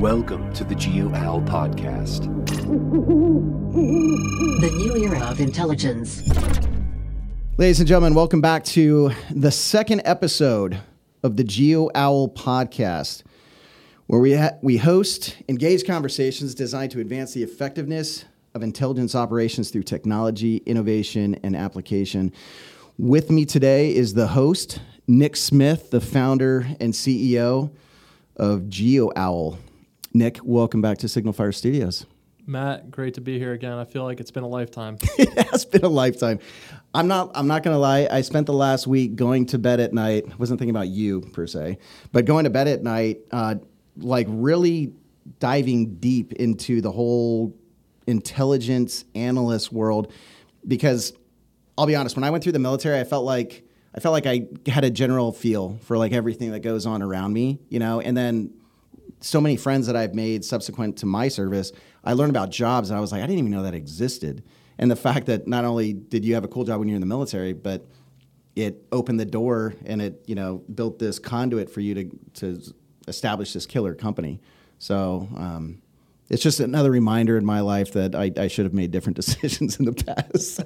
Welcome to the GeoOwl podcast. The new era of intelligence. Ladies and gentlemen, welcome back to the second episode of the Geo Owl podcast, where we, ha- we host engaged conversations designed to advance the effectiveness of intelligence operations through technology, innovation, and application. With me today is the host, Nick Smith, the founder and CEO of Geo Owl. Nick, welcome back to Signal Fire Studios. Matt, great to be here again. I feel like it's been a lifetime. it has been a lifetime. I'm not. I'm not gonna lie. I spent the last week going to bed at night. I wasn't thinking about you per se, but going to bed at night, uh, like really diving deep into the whole intelligence analyst world, because I'll be honest. When I went through the military, I felt like I felt like I had a general feel for like everything that goes on around me, you know, and then so many friends that I've made subsequent to my service, I learned about jobs and I was like, I didn't even know that existed. And the fact that not only did you have a cool job when you're in the military, but it opened the door and it, you know, built this conduit for you to, to establish this killer company. So um, it's just another reminder in my life that I, I should have made different decisions in the past.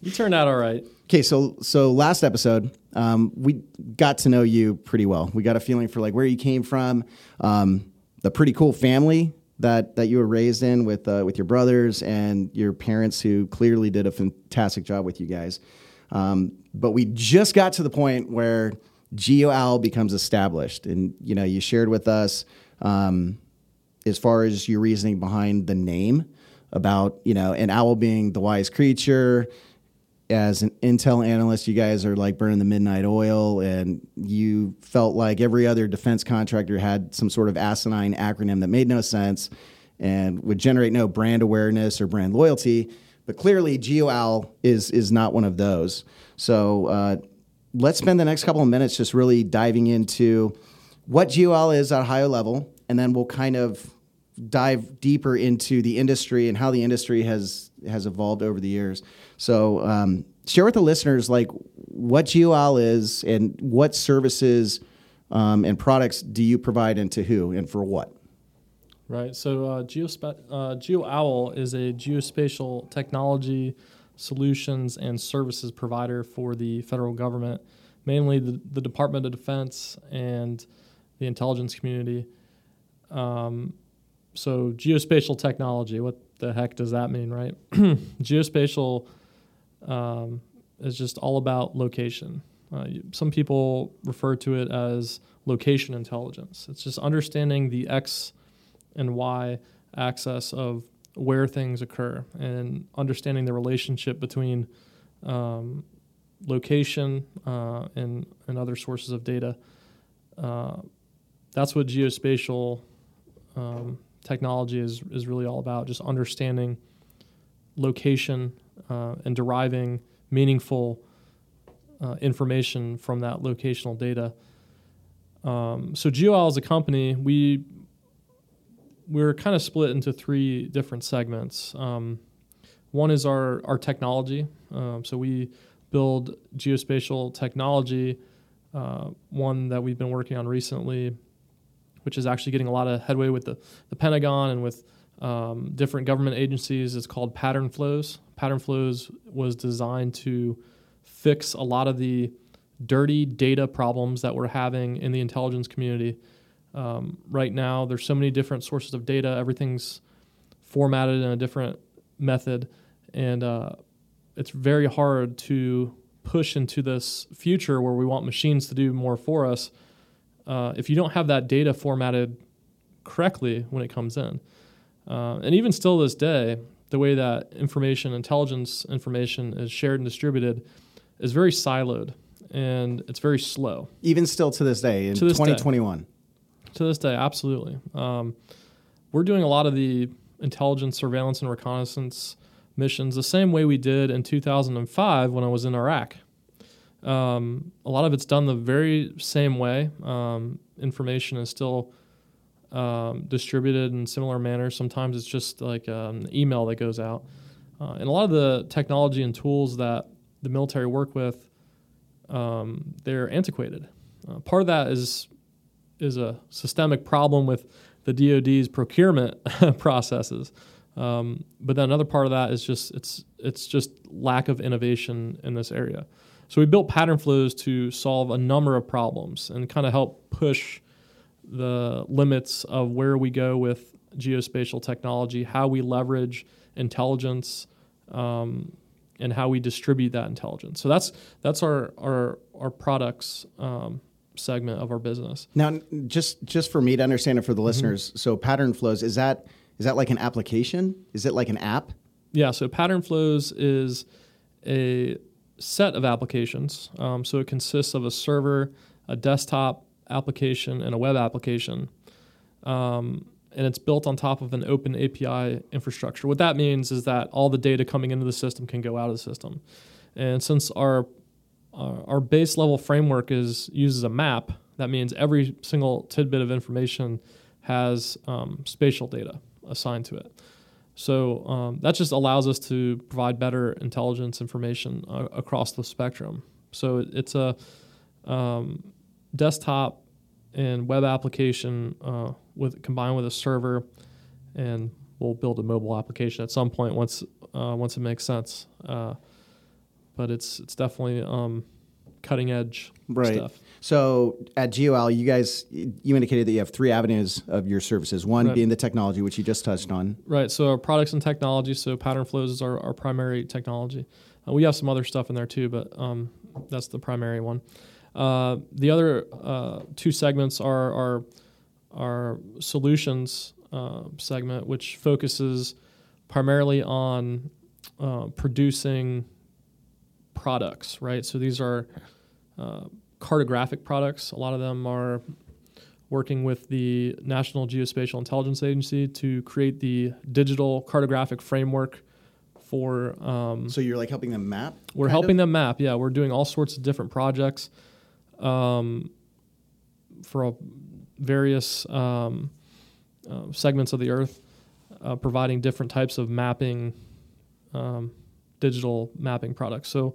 you turned out all right. Okay, so so last episode, um, we got to know you pretty well. We got a feeling for like where you came from, um, the pretty cool family that that you were raised in with uh, with your brothers and your parents who clearly did a fantastic job with you guys. Um, but we just got to the point where GeoOwl becomes established, and you know you shared with us um, as far as your reasoning behind the name about you know an owl being the wise creature as an intel analyst, you guys are like burning the midnight oil, and you felt like every other defense contractor had some sort of asinine acronym that made no sense and would generate no brand awareness or brand loyalty. But clearly, GeoOwl is is not one of those. So uh, let's spend the next couple of minutes just really diving into what GeoOwl is at a higher level, and then we'll kind of dive deeper into the industry and how the industry has has evolved over the years. So um, share with the listeners like what GeoOwl is and what services um, and products do you provide and to who and for what. Right. So uh, Geospa- uh, GeoOwl is a geospatial technology solutions and services provider for the federal government, mainly the, the Department of Defense and the intelligence community. Um, so geospatial technology, what the heck does that mean, right? geospatial um, is just all about location. Uh, some people refer to it as location intelligence. It's just understanding the X and Y axis of where things occur and understanding the relationship between um, location uh, and, and other sources of data. Uh, that's what geospatial um, technology is, is really all about, just understanding location uh, and deriving meaningful uh, information from that locational data. Um, so GeoOwl as a company, we we're kind of split into three different segments. Um, one is our our technology. Um, so we build geospatial technology. Uh, one that we've been working on recently, which is actually getting a lot of headway with the, the Pentagon and with um, different government agencies. It's called Pattern Flows. Pattern Flows was designed to fix a lot of the dirty data problems that we're having in the intelligence community. Um, right now, there's so many different sources of data. Everything's formatted in a different method, and uh, it's very hard to push into this future where we want machines to do more for us. Uh, if you don't have that data formatted correctly when it comes in, uh, and even still this day, the way that information, intelligence information is shared and distributed is very siloed and it's very slow. Even still to this day in To this day. 2021. To this day, absolutely. Um, we're doing a lot of the intelligence, surveillance, and reconnaissance missions the same way we did in 2005 when I was in Iraq. Um, a lot of it's done the very same way. Um, information is still um, distributed in similar manners. Sometimes it's just like um, an email that goes out. Uh, and a lot of the technology and tools that the military work with, um, they're antiquated. Uh, part of that is is a systemic problem with the DoD's procurement processes. Um, but then another part of that is just it's it's just lack of innovation in this area. So we built pattern flows to solve a number of problems and kind of help push the limits of where we go with geospatial technology, how we leverage intelligence, um, and how we distribute that intelligence. So that's that's our our our products um, segment of our business. Now, just just for me to understand it for Mm-hmm. the listeners, so pattern flows is that is that like an application? Is it like an app? Yeah, so Pattern Flows is a set of applications. Um, so it consists of a server, a desktop application, and a web application. Um, and it's built on top of an open API infrastructure. What that means is that all the data coming into the system can go out of the system. And since our our our base level framework is uses a map, that means every single tidbit of information has um, spatial data assigned to it. So um, that just allows us to provide better intelligence information uh, across the spectrum. So it, it's a um, desktop and web application uh, with combined with a server, and we'll build a mobile application at some point once uh, once it makes sense. Uh, but it's it's definitely um, cutting edge Right. stuff. So at GeoOwl, you guys you indicated that you have three avenues of your services. One Right. being the technology, which you just touched on. Right. So our products and technology. So pattern flows is our, our primary technology. Uh, we have some other stuff in there too, but um, that's the primary one. Uh, the other uh, two segments are our our solutions uh, segment, which focuses primarily on uh, producing products. Right. So these are uh, cartographic products. A lot of them are working with the National Geospatial Intelligence Agency to create the digital cartographic framework for. Um, So you're like helping them map. we're helping of? them map. Yeah, we're doing all sorts of different projects um, for various um, uh, segments of the Earth, uh, providing different types of mapping, um, digital mapping products. So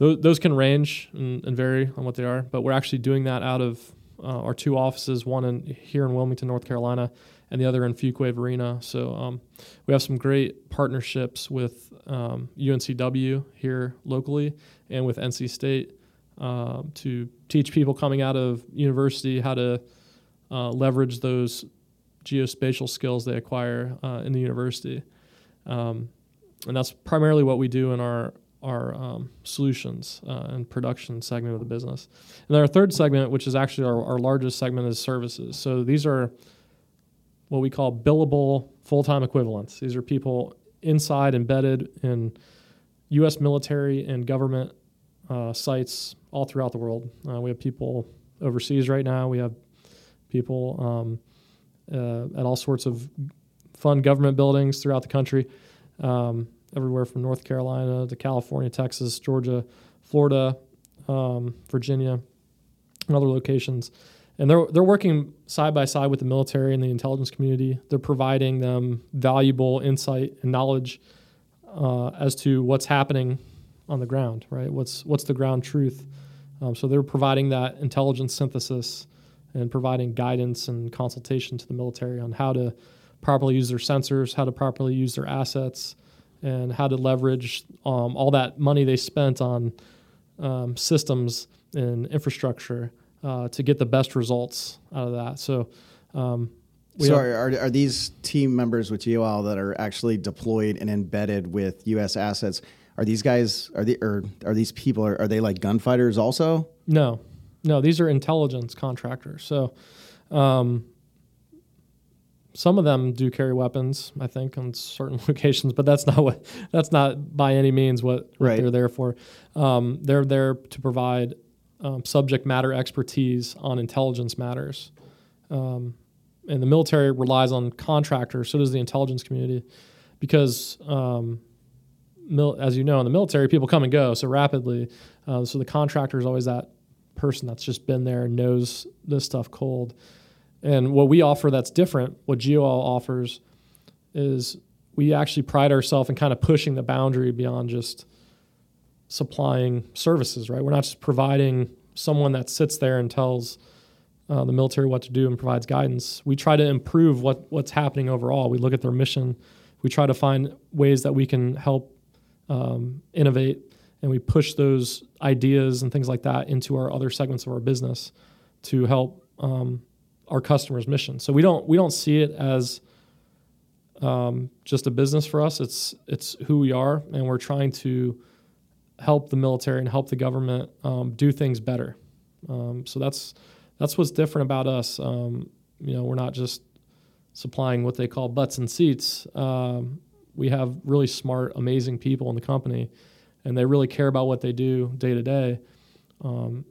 those, those can range and, and vary on what they are, but we're actually doing that out of uh, our two offices, one in here in Wilmington, North Carolina, and the other in Fuquay-Varina. So um, we have some great partnerships with um, UNCW here locally and with NC State um, to teach people coming out of university how to uh, leverage those geospatial skills they acquire uh, in the university. Um, and that's primarily what we do in our our um, solutions uh, and production segment of the business. And then our third segment, which is actually our, our largest segment, is services. So these are what we call billable full time equivalents. These are people inside embedded in U.S. military and government uh, sites all throughout the world. Uh, we have people overseas right now. We have people um, uh, at all sorts of fun government buildings throughout the country, um, everywhere from North Carolina to California, Texas, Georgia, Florida, um, Virginia, and other locations. And they're they're working side by side with the military and the intelligence community. They're providing them valuable insight and knowledge uh, as to what's happening on the ground. Right? What's what's the ground truth? Um, so they're providing that intelligence synthesis and providing guidance and consultation to the military on how to properly use their sensors, how to properly use their assets, and how to leverage um, all that money they spent on um, systems and infrastructure uh, to get the best results out of that. So, um, we So are, are, are these team members with GeoOwl that are actually deployed and embedded with U.S. assets? Are these guys are they or are these people are, are they like gunfighters also? no, no, these are intelligence contractors. So, um, some of them do carry weapons, I think, on certain locations, but that's not what that's not by any means what, Right. they're there for. Um, they're there to provide um, subject matter expertise on intelligence matters. Um, and the military relies on contractors, so does the intelligence community, because um, mil- as you know, in the military, people come and go so rapidly. Uh, so the contractor is always that person that's just been there and knows this stuff cold. And what we offer that's different, what GeoOwl offers, is we actually pride ourselves in kind of pushing the boundary beyond just supplying services. Right? We're not just providing someone that sits there and tells uh, the military what to do and provides guidance. We try to improve what what's happening overall. We look at their mission. We try to find ways that we can help um, innovate, and we push those ideas and things like that into our other segments of our business to help um, our customers' mission. So we don't we don't see it as um, just a business for us. It's it's who we are, and we're trying to help the military and help the government um, do things better. Um, so that's that's what's different about us. Um, you know, we're not just supplying what they call butts and seats. Um, we have really smart, amazing people in the company, and they really care about what they do day to day. Um,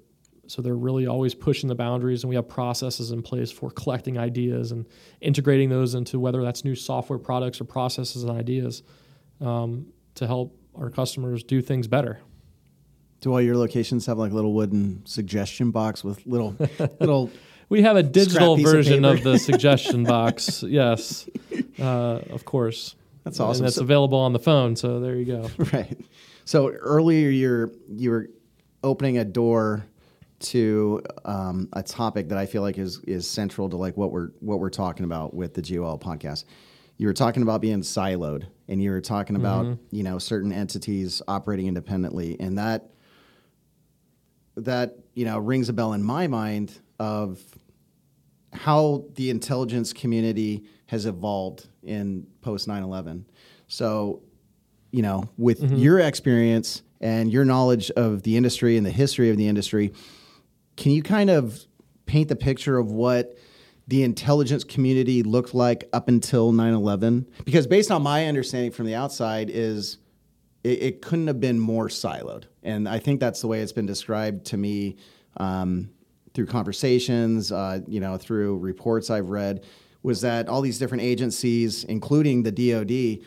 so they're really always pushing the boundaries, and we have processes in place for collecting ideas and integrating those into whether that's new software products or processes and ideas um, to help our customers do things better. Do all your locations have like little wooden suggestion box with little little? We have a digital piece of version of, the suggestion box. Yes, uh, of course. That's awesome. And it's So- available on the phone. So there you go. right. So earlier, you're you were opening a door to um, a topic that I feel like is is central to like what we're what we're talking about with the GeoOwl podcast. You were talking about being siloed, and you were talking about you know certain entities operating independently, and that that you know rings a bell in my mind of how the intelligence community has evolved in post 9-11 so you know with your experience and your knowledge of the industry and the history of the industry can you kind of paint the picture of what the intelligence community looked like up until 9-11 because based on my understanding from the outside is it, it couldn't have been more siloed. And i think that's the way it's been described to me um, through conversations uh, you know through reports i've read was that all these different agencies including the dod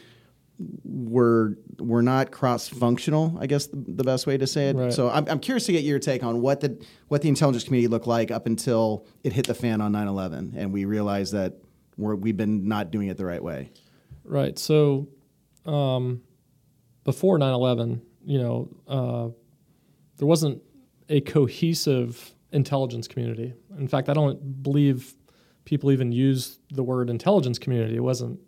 were were not cross functional. I guess the, the best way to say it. Right. So I'm, I'm curious to get your take on what the what the intelligence community looked like up until it hit the fan on 9/11, and we realized that we're, we've been not doing it the right way. Right. So um, before 9 11, you know, uh, there wasn't a cohesive intelligence community. In fact, I don't believe people even used the word intelligence community. It wasn't.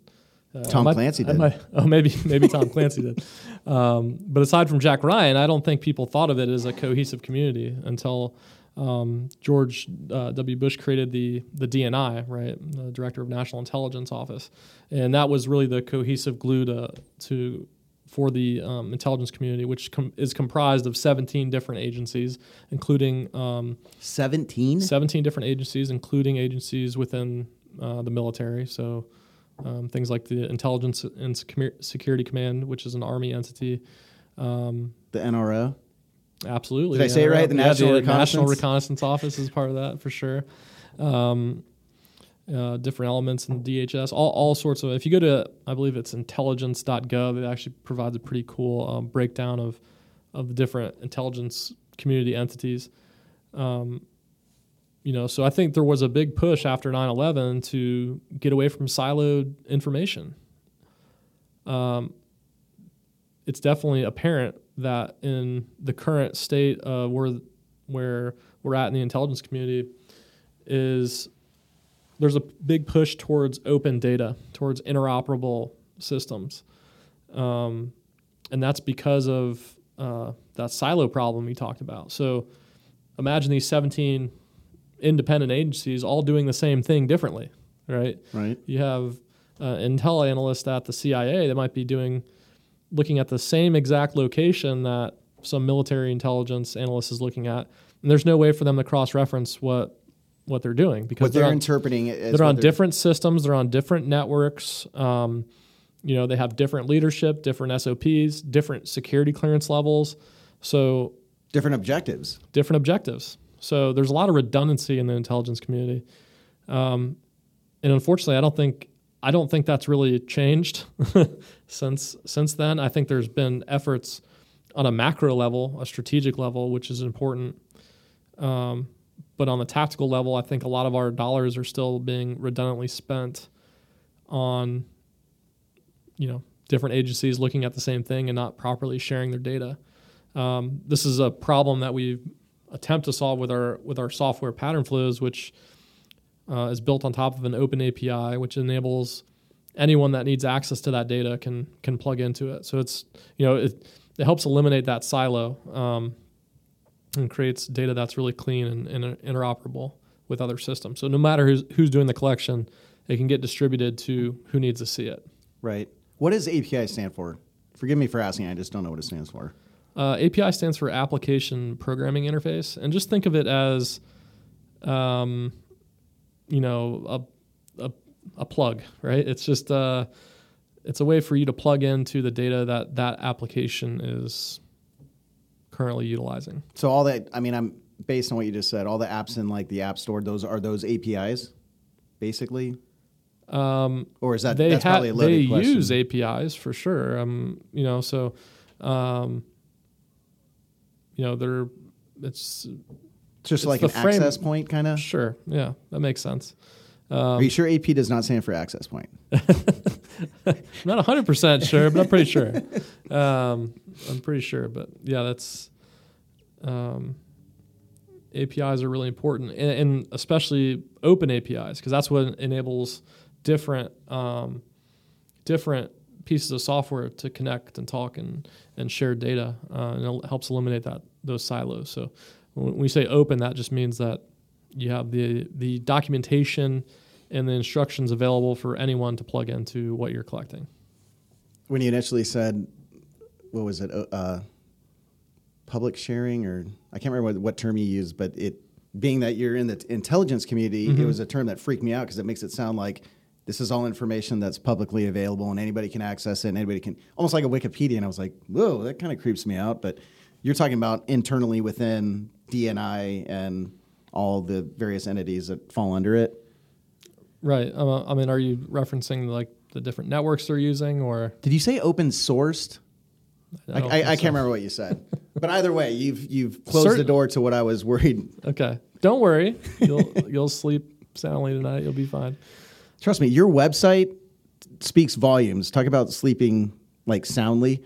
Uh, Tom might- Clancy did. might- oh, maybe maybe Tom Clancy did. Um, but aside from Jack Ryan, I don't think people thought of it as a cohesive community until um, George uh, W. Bush created the the DNI, right, the Director of National Intelligence Office, and that was really the cohesive glue to to for the um, intelligence community, which com- is comprised of 17 different agencies, including um, 17. 17 different agencies, including agencies within uh, the military. So um, things like the Intelligence and Security Command, which is an Army entity. Um, The NRO. absolutely. Did I say it right? The Yeah, National National Reconnaissance? Reconnaissance Office is part of that for sure. Um, uh, different elements in DHS, all, all sorts of. If you go to, I believe it's intelligence.gov, it actually provides a pretty cool um, breakdown of of the different intelligence community entities. Um, you know, so I think there was a big push after 9/11 to get away from siloed information. Um, it's definitely apparent that in the current state of where where we're at in the intelligence community is there's a big push towards open data, towards interoperable systems, um, and that's because of uh, that silo problem we talked about. So imagine these 17 independent agencies all doing the same thing differently, right? Right. You have uh, intel analysts at the CIA that might be doing looking at the same exact location that some military intelligence analyst is looking at, and there's no way for them to cross-reference what what they're doing because they're on, interpreting it as they're on different systems, they're on different networks. Um, you know, they have different leadership, different SOPs, different security clearance levels, so different objectives. different objectives. So there's a lot of redundancy in the intelligence community, um, and unfortunately, I don't think I don't think that's really changed since since then. I think there's been efforts on a macro level, a strategic level, which is important. Um, but on the tactical level, I think a lot of our dollars are still being redundantly spent on, you know, different agencies looking at the same thing and not properly sharing their data. Um, this is a problem that we attempt to solve with our with our software pattern flows, which uh, is built on top of an open API, which enables anyone that needs access to that data can can plug into it. So it's you know it, it helps eliminate that silo um, and creates data that's really clean and, and interoperable with other systems. So no matter who's who's doing the collection, it can get distributed to who needs to see it. Right. What does API stand for? Forgive me for asking. I just don't know what it stands for. Uh, API stands for Application Programming Interface, and just think of it as, um, you know, a, a, a plug, right? It's just uh, it's a way for you to plug into the data that that application is currently utilizing. So all that. I mean, I'm based on what you just said. All the apps in like the App Store. Those are those APIs, basically. Um, Or is that they that's ha- probably a loaded they question. use APIs for sure. Um, you know, so um, you know, they're it's just it's like an frame- access point, kind of. sure, yeah, that makes sense. Are you sure AP does not stand for access point? I'm not 100% sure, but I'm pretty sure. Um, I'm pretty sure, but yeah, that's um, APIs are really important, and, and especially open APIs because that's what enables different um, different pieces of software to connect and talk and and share data, uh, and it helps eliminate that those silos. So when we say open, that just means that you have the the documentation and the instructions available for anyone to plug into what you're collecting. When you initially said, what was it? Uh, Uh, public sharing, or I can't remember what, what term you used, but it being that you're in the intelligence community, Mm-hmm. it was a term that freaked me out because it makes it sound like this is all information that's publicly available and anybody can access it and anybody can almost like a Wikipedia. And I was like, whoa, that kind of creeps me out. But you're talking about internally within DNI and all the various entities that fall under it. Right. Uh, I mean, are you referencing like the different networks they're using, or Did you say open sourced? I, I, I can't remember what you said, but either way, you've you've closed the door to what I was worried. Okay, don't worry. You'll you'll sleep soundly tonight. You'll be fine. Trust me, your website speaks volumes. Talk about sleeping like soundly.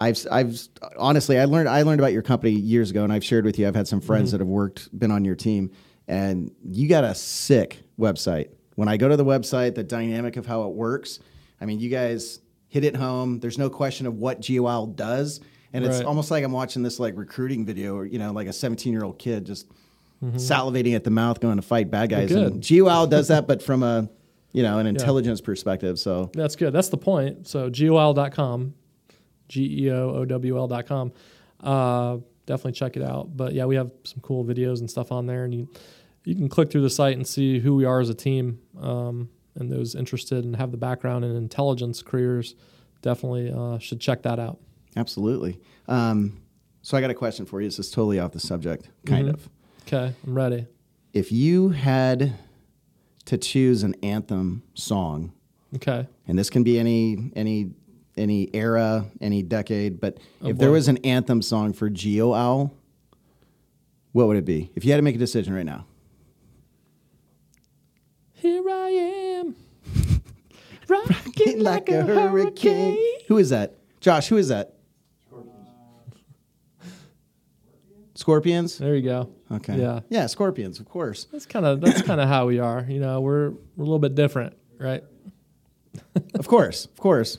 I've I've honestly I learned I learned about your company years ago, and I've shared with you. I've had some friends mm-hmm. that have worked, been on your team, and you got a sick website. When I go to the website, the dynamic of how it works, I mean, you guys hit it home. There's no question of what GeoOwl does, and it's almost like I'm watching this like recruiting video, or you know, like a 17 year old kid just mm-hmm. salivating at the mouth, going to fight bad guys. And does that, but from a you know an intelligence perspective. So That's good. That's the point. So geoowl.com, G E O O W L.com. Uh, definitely check it out. But yeah, we have some cool videos and stuff on there, and you you can click through the site and see who we are as a team. Um, and those interested and have the background in intelligence careers definitely uh, should check that out. Absolutely. Um, so I got a question for you. This is totally off the subject, kind of. Okay, I'm ready. If you had to choose an anthem song, Okay. and this can be any any any era, any decade, but Oh, if there was an anthem song for Geo Owl, what would it be? If you had to make a decision right now. Here I am, rocking like a hurricane. Who is that? Josh, who is that? Scorpions? There you go. Okay. Yeah. Yeah, Scorpions, of course. That's kind of that's kind of how we are. You know, we're we're a little bit different, right? Of course, of course.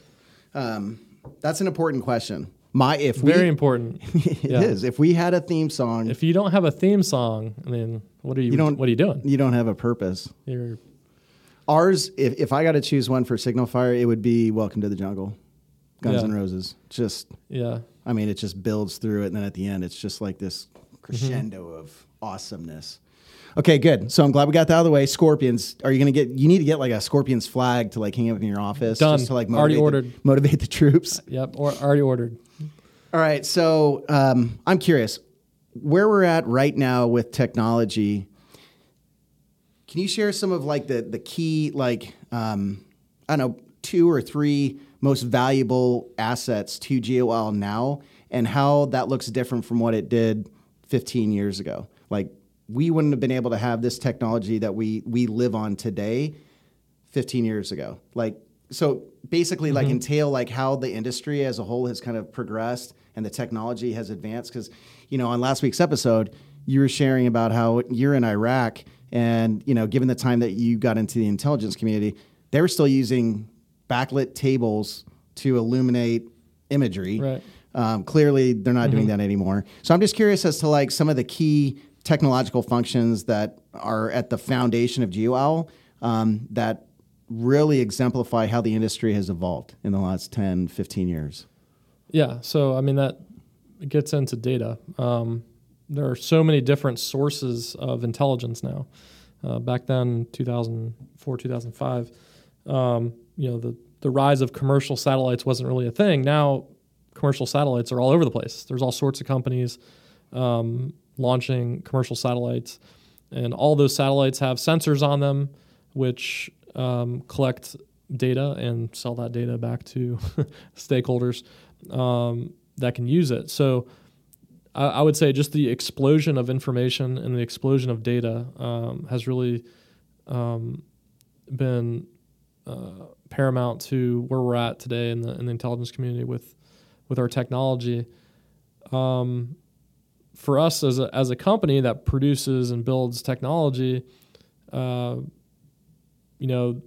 Um, that's an important question. My if we Very important. it is. Yeah. If we had a theme song, If you don't have a theme song, I mean, what are you? You don't- what are you doing? you don't have a purpose. You're Ours, if, if I got to choose one for Signal Fire, it would be Welcome to the Jungle, Guns Yeah. N' Roses. Just, yeah. I mean, it just builds through it, and then at the end, it's just like this Mm-hmm. crescendo of awesomeness. Okay, good. So I'm glad we got that out of the way. Scorpions, are you going to get? You need to get like a Scorpions flag to like hang up in your office, Done. just to like Already motivate the- ordered. motivate the troops. Yep. Or already ordered. All right, so um, I'm curious where we're at right now with technology. Can you share some of like the the key like um, I don't know two or three most valuable assets to GeoOwl now, and how that looks different from what it did 15 years ago? Like we wouldn't have been able to have this technology that we we live on today 15 years ago. Like so basically like mm-hmm. entail like how the industry as a whole has kind of progressed and the technology has advanced cuz you know on last week's episode you were sharing about how you're in Iraq And you know, given the time that you got into the intelligence community, they were still using backlit tables to illuminate imagery. Right. Um, clearly, they're not doing that anymore. So I'm just curious as to like some of the key technological functions that are at the foundation of GeoOwl um, that really exemplify how the industry has evolved in the last 10, 15 years. Yeah. So, I mean, that gets into data. Um, there are so many different sources of intelligence now. Uh, back then, 2004, 2005, um, you know, the, the rise of commercial satellites wasn't really a thing. Now, commercial satellites are all over the place. There's all sorts of companies um, launching commercial satellites, and all those satellites have sensors on them, which um, collect data and sell that data back to stakeholders um, that can use it. So I, I, would say just the explosion of information and the explosion of data um, has really um, been uh, paramount to where we're at today in the in the intelligence community with with our technology. Um, for us as a as a company that produces and builds technology, uh, you know,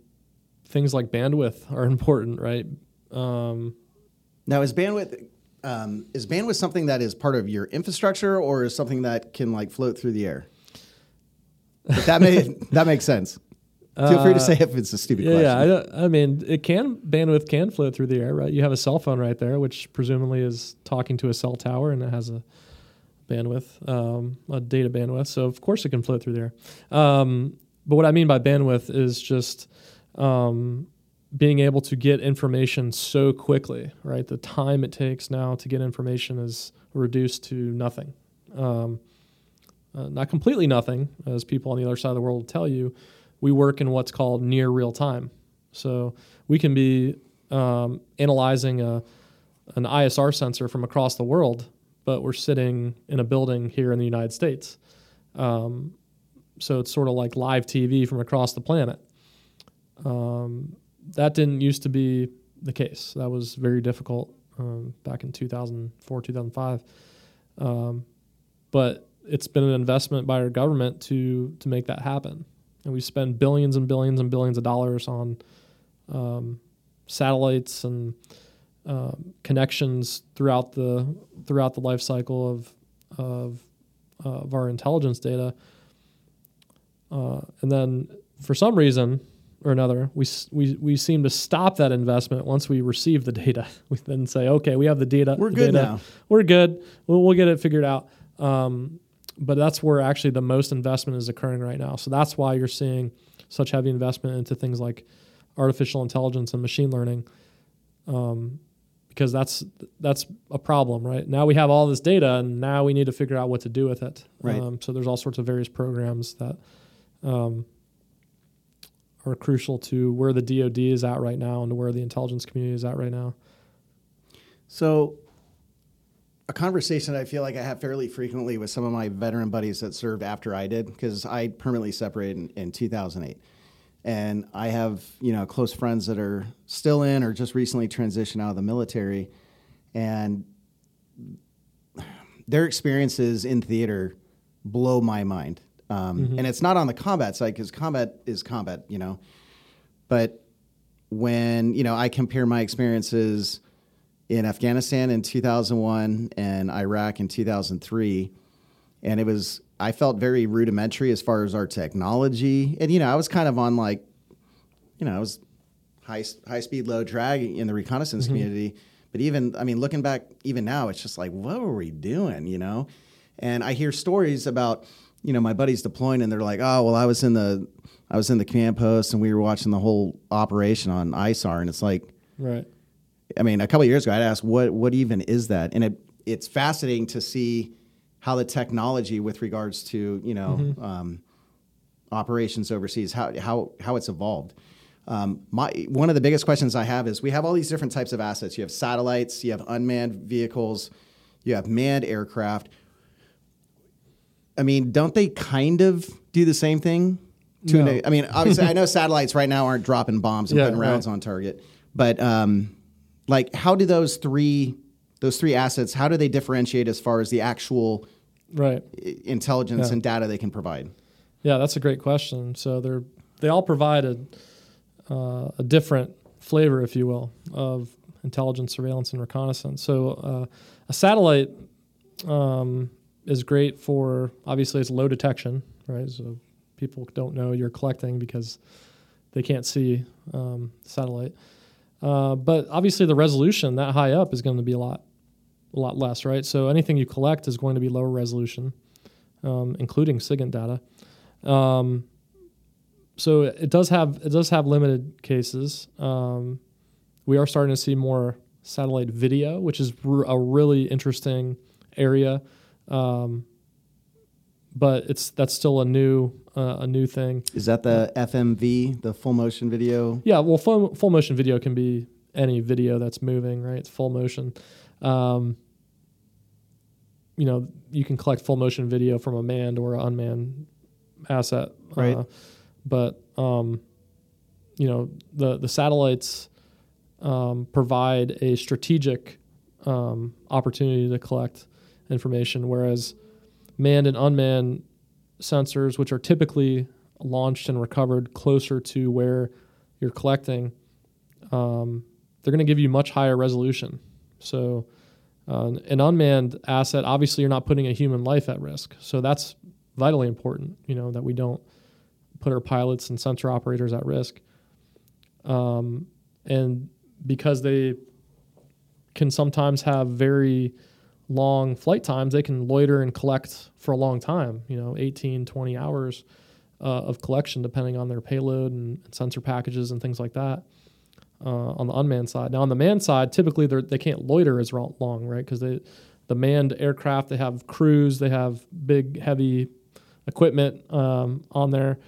things like bandwidth are important, right? Um, now, is bandwidth um, is bandwidth something that is part of your infrastructure, or is something that can like float through the air? If that may that makes sense. Feel free to uh, say if it's a stupid yeah, question. Yeah, I, I, mean, it can bandwidth can float through the air, right? You have a cell phone right there, which presumably is talking to a cell tower, and it has a bandwidth, um, a data bandwidth. So of course it can float through there. Um, but what I mean by bandwidth is just um, being able to get information so quickly, right? The time it takes now to get information is reduced to nothing. Um, uh, not completely nothing, as people on the other side of the world tell you, we work in what's called near real time. So we can be um, analyzing a, an ISR sensor from across the world, but we're sitting in a building here in the United States. Um, so it's sort of like live TV from across the planet. Um, that didn't used to be the case. That was very difficult um, back in 2004, 2005. Um, but it's been an investment by our government to to make that happen and we spend billions and billions and billions of dollars on um, satellites and uh, connections throughout the throughout the life cycle of of, uh, of our intelligence data. Uh, and then, for some reason or another, we, we we seem to stop that investment once we receive the data. We then say, "Okay, we have the data. We're the good data. now. We're good. We'll, we'll get it figured out." Um, but that's where actually the most investment is occurring right now. So that's why you're seeing such heavy investment into things like artificial intelligence and machine learning, um, because that's that's a problem, right? Now we have all this data, and now we need to figure out what to do with it. Right. Um, so there's all sorts of various programs that um, are crucial to where the DoD is at right now and where the intelligence community is at right now. So a conversation I feel like I have fairly frequently with some of my veteran buddies that served after I did, because I permanently separated in, in 2008. And I have, you know, close friends that are still in or just recently transitioned out of the military. And their experiences in theater blow my mind. Um, mm-hmm. And it's not on the combat side because combat is combat, you know. But when, you know, I compare my experiences – in Afghanistan in 2001 and Iraq in 2003. And it was, I felt very rudimentary as far as our technology. And, you know, I was kind of on like, you know, I was high, high speed, low drag in the reconnaissance mm-hmm. community. But even, I mean, looking back, even now, it's just like, what were we doing, you know? And I hear stories about, you know, my buddies deploying and they're like, oh, well, I was in the, I was in the command post and we were watching the whole operation on ISAR. And it's like, right I mean, a couple years ago, I'd asked, what, what even is that? And it, it's fascinating to see how the technology with regards to, you know, mm-hmm. um, operations overseas, how, how, how it's evolved. Um, my, one of the biggest questions I have is we have all these different types of assets. You have satellites, you have unmanned vehicles, you have manned aircraft. I mean, don't they kind of do the same thing? To no. an, I mean, obviously, I know satellites right now aren't dropping bombs and yeah, putting rounds right. on target, but um, like how do those three those three assets how do they differentiate as far as the actual right intelligence yeah. and data they can provide Yeah, that's a great question. So they're they all provide a uh, a different flavor, if you will, of intelligence, surveillance, and reconnaissance. So uh, a satellite um, is great for obviously it's low detection, right? So people don't know you're collecting because they can't see um, satellite. Uh, but obviously the resolution that high up is going to be a lot a lot less, right? So anything you collect is going to be lower resolution, um, including SIGINT data. Um, so it does have it does have limited cases. Um, we are starting to see more satellite video, which is r- a really interesting area. Um, but it's that's still a new uh, a new thing. Is that the FMV, the full motion video? Yeah, well, full, full motion video can be any video that's moving, right? It's full motion. Um, you know, you can collect full motion video from a manned or an unmanned asset, Right. Uh, but um, you know, the the satellites um, provide a strategic um, opportunity to collect information, whereas manned and unmanned sensors, which are typically launched and recovered closer to where you're collecting, um, they're going to give you much higher resolution. So, uh, an unmanned asset, obviously, you're not putting a human life at risk. So that's vitally important. You know that we don't put our pilots and sensor operators at risk. Um, and because they can sometimes have very long flight times, they can loiter and collect for a long time, you know, 18, 20 hours uh, of collection, depending on their payload and, and sensor packages and things like that uh, on the unmanned side. Now, on the manned side, typically they're, they can't loiter as long, right? Because they the manned aircraft, they have crews, they have big, heavy equipment um, on there,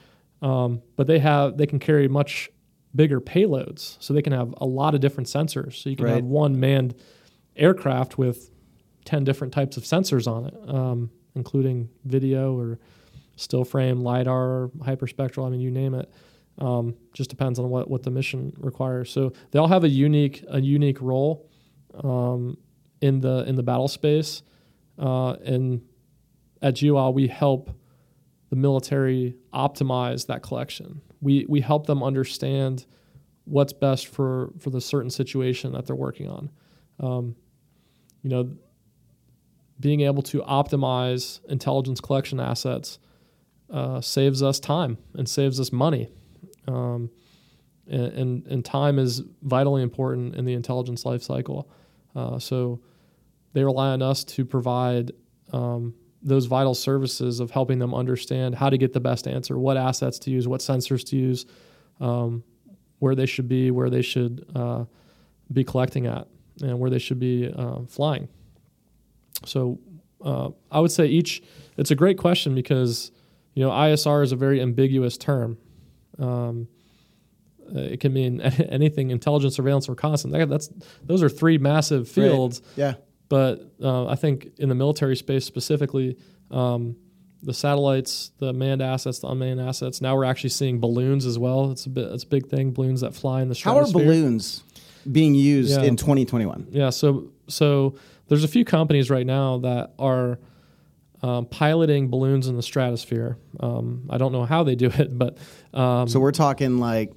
um, but they have they can carry much bigger payloads, so they can have a lot of different sensors. So you can Right. have one manned aircraft with ten different types of sensors on it, um, including video or still frame, lidar, hyperspectral. I mean, you name it. Um, just depends on what, what the mission requires. So they all have a unique a unique role um, in the in the battle space, uh, and at GeoOwl we help the military optimize that collection. We we help them understand what's best for for the certain situation that they're working on. Um, you know, being able to optimize intelligence collection assets uh, saves us time and saves us money. Um, and, and, time is vitally important in the intelligence life cycle. Uh, so they rely on us to provide um, those vital services of helping them understand how to get the best answer, what assets to use, what sensors to use, um, where they should be, where they should uh, be collecting at, and where they should be uh, flying. So uh, I would say each. It's a great question because you know ISR is a very ambiguous term. Um, uh, it can mean anything intelligence, surveillance, or. That, that's those are three massive Right. fields. Yeah. But uh, I think in the military space specifically, um, the satellites, the manned assets, the unmanned assets. Now we're actually seeing balloons as well. It's a bit, it's a big thing. Balloons that fly in the How are stratosphere. balloons being used Yeah. in 2021? Yeah, so so there's a few companies right now that are um, piloting balloons in the stratosphere. Um, I don't know how they do it, but um, So we're talking like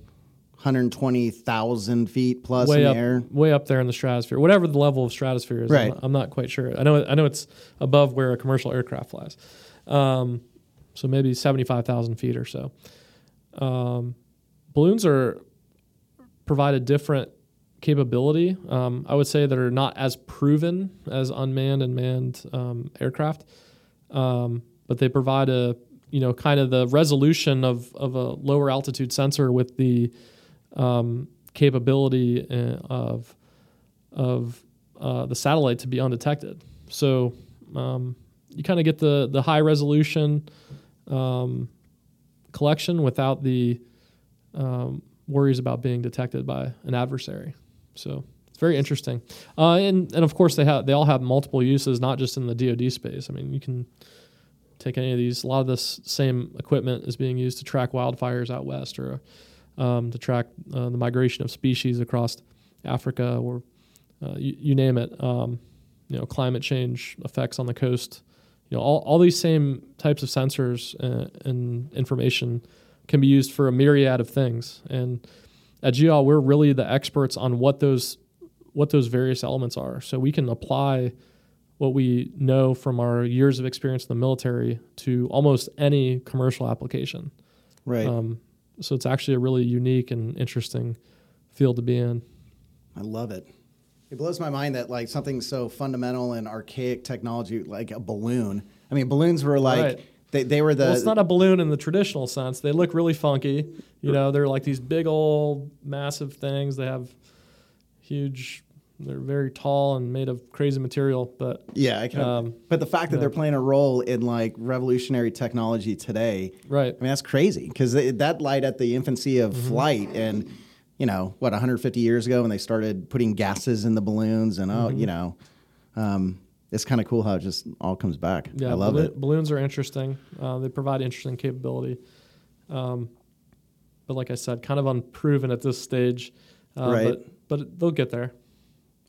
120,000 feet plus way in up, the air. way up there in the stratosphere, whatever the level of stratosphere is. Right. I'm, not, I'm not quite sure. I know I know it's above where a commercial aircraft flies, um, so maybe seventy-five thousand feet or so. Um, balloons are provide a different capability. Um, I would say that are not as proven as unmanned and manned um, aircraft, um, but they provide a you know kind of the resolution of of a lower altitude sensor with the um, capability uh, of of uh, the satellite to be undetected. So um, you kind of get the the high resolution um, collection without the worries about being detected by an adversary. So it's very interesting. Uh, and and of course they have they all have multiple uses, not just in the DoD space. I mean, you can take any of these. A lot of this same equipment is being used to track wildfires out west, or um, to track uh, the migration of species across Africa, or uh, you, you name it. Um, you know, climate change effects on the coast. you know, all, all these same types of sensors uh, and information can be used for a myriad of things. And at GeoOwl, we're really the experts on what those what those various elements are. So we can apply what we know from our years of experience in the military to almost any commercial application. Right. Um, so it's actually a really unique and interesting field to be in. I love it. It blows my mind that like something so fundamental and archaic technology like a balloon. I mean, balloons were like Right. They, they were the well, it's not a balloon in the traditional sense. They look really funky. You know, they're like these big old massive things. They have huge. They're very tall and made of crazy material. But yeah. I can, um, but the fact that yeah. they're playing a role in like revolutionary technology today, right, I mean, that's crazy because that light at the infancy of Mm-hmm. flight and you know what 150 years ago when they started putting gases in the balloons and oh Mm-hmm. you know um, it's kind of cool how it just all comes back. yeah, I love it. Balloons are interesting. Uh, they provide interesting capability. Um, but like I said, kind of unproven at this stage. Uh, Right. But but they'll get there.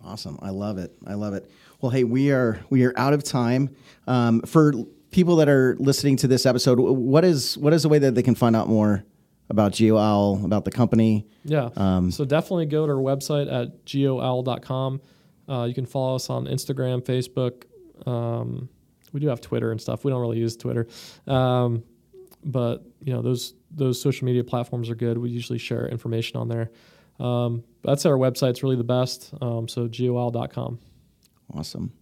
Awesome. I love it. I love it. Well, hey, we are we are out of time. Um, for people that are listening to this episode, what is what is the way that they can find out more about GeoOwl, about the company? Yeah. Um, so definitely go to our website at geoowl.com. Uh, you can follow us on Instagram, Facebook. Um, we do have Twitter and stuff. We don't really use Twitter, um, but you know those those social media platforms are good. We usually share information on there. Um, that's our website's really the best. Um, so geoowl.com. Awesome.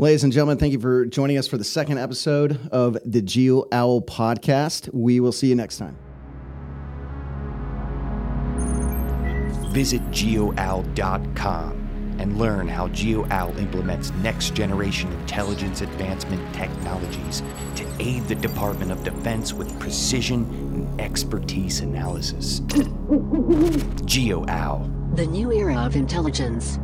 Ladies and gentlemen, thank you for joining us for the second episode of the GeoOwl podcast. We will see you next time. Visit geoowl.com and learn how GeoOwl implements next generation intelligence advancement technologies to aid the Department of Defense with precision and expertise analysis. GeoOwl. The new era of intelligence.